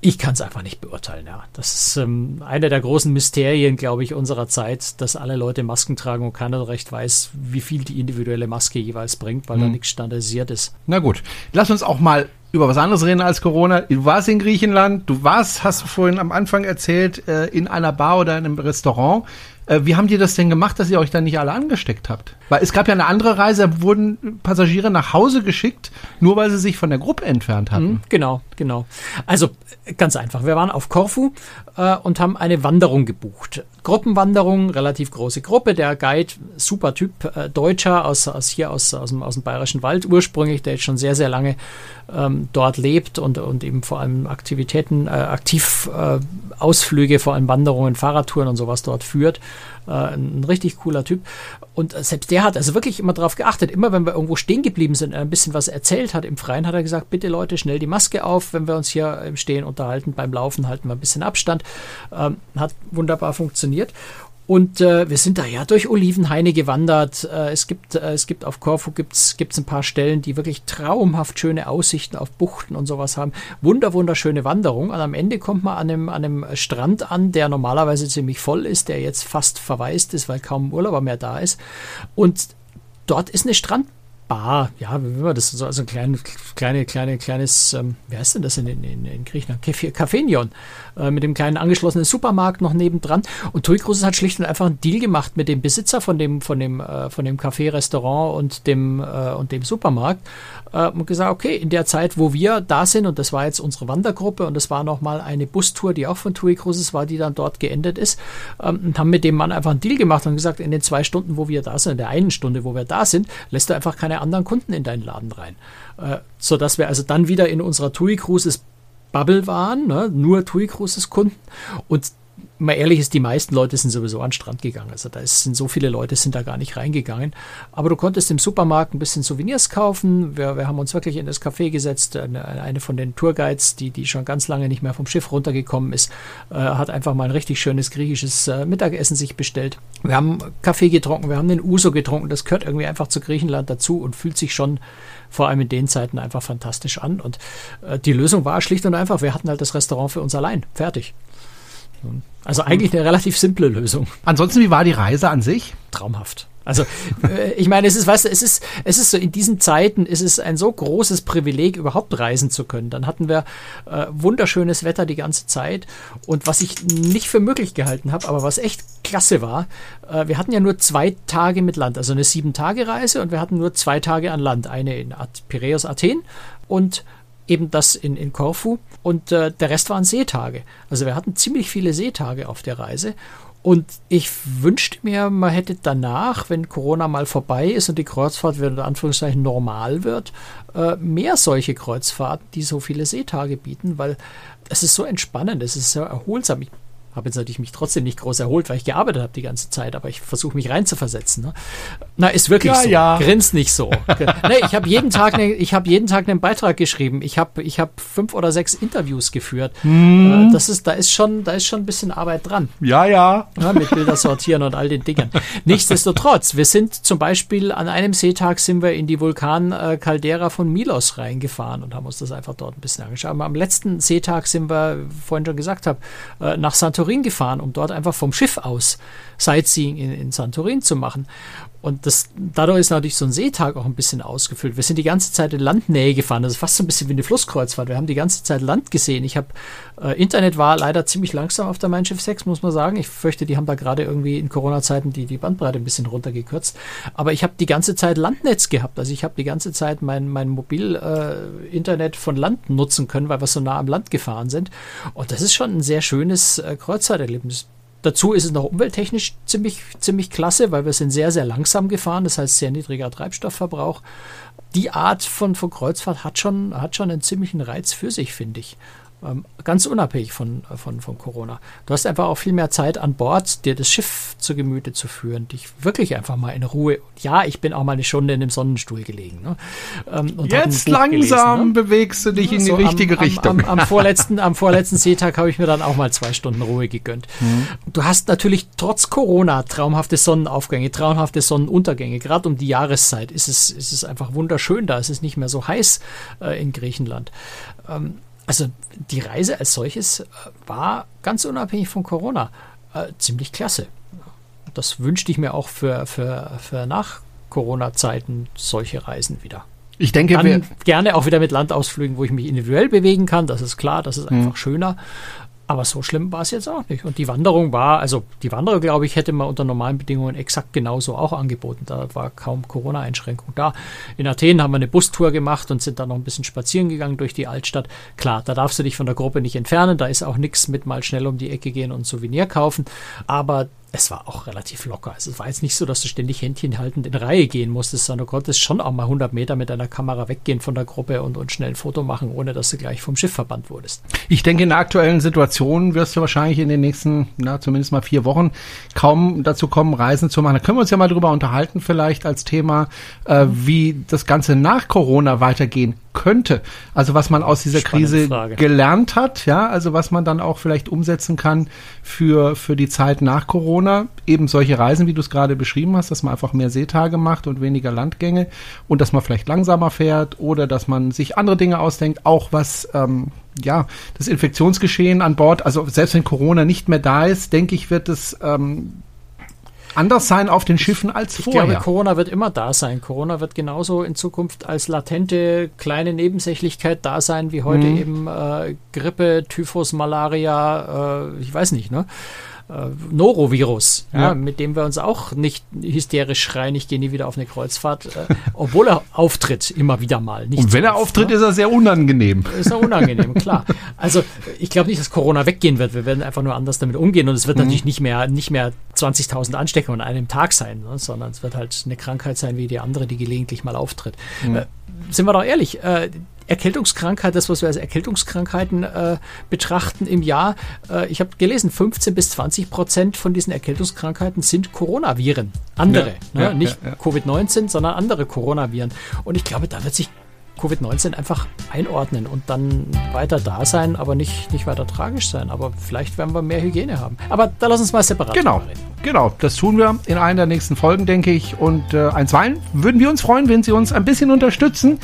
Ich kann es einfach nicht beurteilen, ja. Das ist ähm, einer der großen Mysterien, glaube ich, unserer Zeit, dass alle Leute Masken tragen und keiner recht weiß, wie viel die individuelle Maske jeweils bringt, weil hm. da nichts standardisiert ist. Na gut, lass uns auch mal über was anderes reden als Corona. Du warst in Griechenland, du warst, hast du vorhin am Anfang erzählt, äh, in einer Bar oder in einem Restaurant. Äh, wie haben die das denn gemacht, dass ihr euch dann nicht alle angesteckt habt? Weil es gab ja eine andere Reise, da wurden Passagiere nach Hause geschickt, nur weil sie sich von der Gruppe entfernt hatten. Mhm, genau, genau. Also ganz einfach. Wir waren auf Korfu äh, und haben eine Wanderung gebucht. Gruppenwanderung, relativ große Gruppe. Der Guide, super Typ, äh, Deutscher aus, aus hier aus, aus, dem, aus dem Bayerischen Wald ursprünglich, der jetzt schon sehr, sehr lange ähm, dort lebt und, und eben vor allem Aktivitäten, äh, aktiv äh, Ausflüge, vor allem Wanderungen, Fahrradtouren und sowas dort führt. Äh, ein richtig cooler Typ. Und selbst der hat also wirklich immer darauf geachtet. Immer wenn wir irgendwo stehen geblieben sind, ein bisschen was erzählt hat im Freien, hat er gesagt, bitte Leute, schnell die Maske auf, wenn wir uns hier im Stehen unterhalten. Beim Laufen halten wir ein bisschen Abstand. Ähm, hat wunderbar funktioniert. Und äh, wir sind da ja durch Olivenhaine gewandert. Äh, es gibt, äh, es gibt auf Korfu gibt's, gibt's ein paar Stellen, die wirklich traumhaft schöne Aussichten auf Buchten und sowas haben. Wunder, wunderschöne Wanderung. Und am Ende kommt man an einem, an einem Strand an, der normalerweise ziemlich voll ist, der jetzt fast verwaist ist, weil kaum Urlauber mehr da ist. Und dort ist eine Strand Bar, ja, wie will man das so, also ein klein, kleine, kleine, kleines, ähm, wie heißt denn das in, in, in Griechenland? Cafénion, äh, mit dem kleinen angeschlossenen Supermarkt noch nebendran. Und Tui Cruises hat schlicht und einfach einen Deal gemacht mit dem Besitzer von dem, von dem, äh, von dem Café, Restaurant und dem, äh, und dem Supermarkt äh, und gesagt, okay, in der Zeit, wo wir da sind, und das war jetzt unsere Wandergruppe und das war nochmal eine Bustour, die auch von Tui Cruises war, die dann dort geendet ist, ähm, und haben mit dem Mann einfach einen Deal gemacht und gesagt, in den zwei Stunden, wo wir da sind, in der einen Stunde, wo wir da sind, lässt du einfach keine anderen Kunden in deinen Laden rein. Äh, sodass wir also dann wieder in unserer TUI Cruises Bubble waren, ne? nur TUI Cruises Kunden. Und mal ehrlich ist, die meisten Leute sind sowieso an den Strand gegangen. Also da sind so viele Leute sind da gar nicht reingegangen. Aber du konntest im Supermarkt ein bisschen Souvenirs kaufen. Wir, wir haben uns wirklich in das Café gesetzt. Eine, eine, von den Tourguides, die, die schon ganz lange nicht mehr vom Schiff runtergekommen ist, äh, hat einfach mal ein richtig schönes griechisches äh, Mittagessen sich bestellt. Wir haben Kaffee getrunken, wir haben den Uso getrunken. Das gehört irgendwie einfach zu Griechenland dazu und fühlt sich schon vor allem in den Zeiten einfach fantastisch an. Und äh, die Lösung war schlicht und einfach, wir hatten halt das Restaurant für uns allein. Fertig. Also eigentlich eine relativ simple Lösung. Ansonsten, wie war die Reise an sich? Traumhaft. Also äh, ich meine, es ist, weißt du, es ist, es ist so in diesen Zeiten ist es ein so großes Privileg, überhaupt reisen zu können. Dann hatten wir äh, wunderschönes Wetter die ganze Zeit und was ich nicht für möglich gehalten habe, aber was echt klasse war, äh, wir hatten ja nur zwei Tage mit Land, also eine sieben Tage Reise und wir hatten nur zwei Tage an Land, eine in Piräus Athen und eben das in, in Korfu und äh, der Rest waren Seetage. Also wir hatten ziemlich viele Seetage auf der Reise und ich wünschte mir, man hätte danach, wenn Corona mal vorbei ist und die Kreuzfahrt wieder in Anführungszeichen normal wird, äh, mehr solche Kreuzfahrten, die so viele Seetage bieten, weil es ist so entspannend, es ist so erholsam. Ich habe jetzt natürlich mich trotzdem nicht groß erholt, weil ich gearbeitet habe die ganze Zeit, aber ich versuche mich reinzuversetzen. Ne? Na, ist wirklich ja, so. Ja. Grinst nicht so. *laughs* nee, ich habe jeden Tag, ne, ich habe jeden Tag einen Beitrag geschrieben. Ich habe, ich habe fünf oder sechs Interviews geführt. Hm. Das ist, da ist schon, da ist schon ein bisschen Arbeit dran. Ja, ja. ja mit Bilder sortieren und all den Dingen. Nichtsdestotrotz, wir sind zum Beispiel an einem Seetag sind wir in die Vulkan-Caldera von Milos reingefahren und haben uns das einfach dort ein bisschen angeschaut. Aber am letzten Seetag sind wir, vorhin schon gesagt habe, äh, nach Santo Santorin gefahren, um dort einfach vom Schiff aus Sightseeing in, in Santorin zu machen. Und das, dadurch ist natürlich so ein Seetag auch ein bisschen ausgefüllt. Wir sind die ganze Zeit in Landnähe gefahren. Das ist fast so ein bisschen wie eine Flusskreuzfahrt. Wir haben die ganze Zeit Land gesehen. Ich habe, äh, Internet war leider ziemlich langsam auf der Mein Schiff 6, muss man sagen. Ich fürchte, die haben da gerade irgendwie in Corona-Zeiten die, die Bandbreite ein bisschen runtergekürzt. Aber ich habe die ganze Zeit Landnetz gehabt. Also ich habe die ganze Zeit mein, mein Mobil-Internet äh, von Land nutzen können, weil wir so nah am Land gefahren sind. Und das ist schon ein sehr schönes äh, Kreuzfahrterlebnis. Dazu ist es noch umwelttechnisch ziemlich, ziemlich klasse, weil wir sind sehr, sehr langsam gefahren, das heißt sehr niedriger Treibstoffverbrauch. Die Art von, von Kreuzfahrt hat schon, hat schon einen ziemlichen Reiz für sich, finde ich. Ähm, ganz unabhängig von, von, von Corona. Du hast einfach auch viel mehr Zeit an Bord, dir das Schiff zu Gemüte zu führen, dich wirklich einfach mal in Ruhe. Ja, ich bin auch mal eine Stunde in dem Sonnenstuhl gelegen. Ne? Ähm, Jetzt langsam gelesen, ne? bewegst du dich in so die richtige am, Richtung. Am, am, am, vorletzten, am vorletzten Seetag habe ich mir dann auch mal zwei Stunden Ruhe gegönnt. Mhm. Du hast natürlich trotz Corona traumhafte Sonnenaufgänge, traumhafte Sonnenuntergänge. Gerade um die Jahreszeit ist es, ist es einfach wunderschön da. Es ist nicht mehr so heiß äh, in Griechenland. Ähm, also die Reise als solches äh, war ganz unabhängig von Corona äh, ziemlich klasse. Das wünschte ich mir auch für, für, für nach Corona-Zeiten solche Reisen wieder. Ich denke, Dann wir gerne auch wieder mit Landausflügen, wo ich mich individuell bewegen kann. Das ist klar, das ist einfach mhm. schöner. Aber so schlimm war es jetzt auch nicht. Und die Wanderung war, also die Wanderung, glaube ich, hätte man unter normalen Bedingungen exakt genauso auch angeboten. Da war kaum Corona-Einschränkung da. In Athen haben wir eine Bustour gemacht und sind dann noch ein bisschen spazieren gegangen durch die Altstadt. Klar, da darfst du dich von der Gruppe nicht entfernen. Da ist auch nichts mit mal schnell um die Ecke gehen und Souvenir kaufen. Aber es war auch relativ locker. Also es war jetzt nicht so, dass du ständig Händchen haltend in Reihe gehen musstest, sondern du konntest schon auch mal 100 Meter mit deiner Kamera weggehen von der Gruppe und, und schnell ein Foto machen, ohne dass du gleich vom Schiff verbannt wurdest. Ich denke, in der aktuellen Situation wirst du wahrscheinlich in den nächsten, na, zumindest mal vier Wochen kaum dazu kommen, Reisen zu machen. Da können wir uns ja mal drüber unterhalten, vielleicht als Thema, äh, wie das Ganze nach Corona weitergehen könnte. Also was man aus dieser Spannende Krise Frage. gelernt hat, ja, also was man dann auch vielleicht umsetzen kann für, für die Zeit nach Corona. Eben solche Reisen, wie du es gerade beschrieben hast, dass man einfach mehr Seetage macht und weniger Landgänge und dass man vielleicht langsamer fährt oder dass man sich andere Dinge ausdenkt, auch was ähm, ja, das Infektionsgeschehen an Bord, also selbst wenn Corona nicht mehr da ist, denke ich, wird es ähm, anders sein auf den Schiffen als ich vorher. Ich glaube, Corona wird immer da sein. Corona wird genauso in Zukunft als latente kleine Nebensächlichkeit da sein, wie heute mhm. eben äh, Grippe, Typhus, Malaria, äh, ich weiß nicht, ne? Äh, Norovirus, ja. ja. mit dem wir uns auch nicht hysterisch schreien, ich gehe nie wieder auf eine Kreuzfahrt, äh, obwohl er auftritt, immer wieder mal. Nicht Und wenn er auftritt, ne? ist er sehr unangenehm. Ist er unangenehm, klar. Also ich glaube nicht, dass Corona weggehen wird. Wir werden einfach nur anders damit umgehen und es wird mhm. natürlich nicht mehr, nicht mehr 20.000 Ansteckungen an einem Tag sein, ne? sondern es wird halt eine Krankheit sein wie die andere, die gelegentlich mal auftritt. Mhm. Äh, sind wir doch ehrlich, äh, Erkältungskrankheit, das, was wir als Erkältungskrankheiten äh, betrachten im Jahr. Äh, ich habe gelesen, 15 bis 20 Prozent von diesen Erkältungskrankheiten sind Coronaviren. Andere, ja, ne? ja, nicht ja, Covid-19, sondern andere Coronaviren. Und ich glaube, da wird sich Covid-19 einfach einordnen und dann weiter da sein, aber nicht, nicht weiter tragisch sein. Aber vielleicht werden wir mehr Hygiene haben. Aber da lass uns mal separat genau. reden. Genau, das tun wir in einer der nächsten Folgen, denke ich. Und äh, einstweilen würden wir uns freuen, wenn Sie uns ein bisschen unterstützen.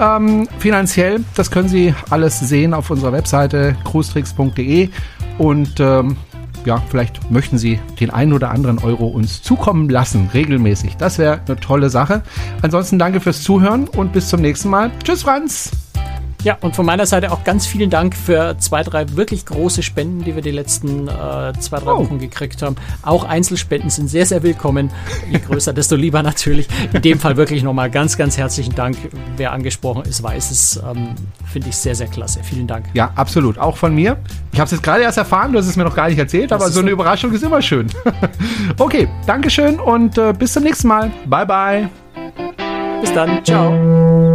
Ähm, finanziell, das können Sie alles sehen auf unserer Webseite cruestricks.de und ähm, ja, vielleicht möchten Sie den einen oder anderen Euro uns zukommen lassen, regelmäßig. Das wäre eine tolle Sache. Ansonsten danke fürs Zuhören und bis zum nächsten Mal. Tschüss, Franz! Ja, und von meiner Seite auch ganz vielen Dank für zwei, drei wirklich große Spenden, die wir die letzten äh, zwei, drei oh. Wochen gekriegt haben. Auch Einzelspenden sind sehr, sehr willkommen. Je größer, *laughs* desto lieber natürlich. In dem Fall wirklich nochmal ganz, ganz herzlichen Dank. Wer angesprochen ist, weiß es. Ähm, Finde ich sehr, sehr klasse. Vielen Dank. Ja, absolut. Auch von mir. Ich habe es jetzt gerade erst erfahren, du hast es mir noch gar nicht erzählt, das aber so eine Überraschung ist immer schön. *laughs* okay, Dankeschön und äh, bis zum nächsten Mal. Bye, bye. Bis dann. Ciao.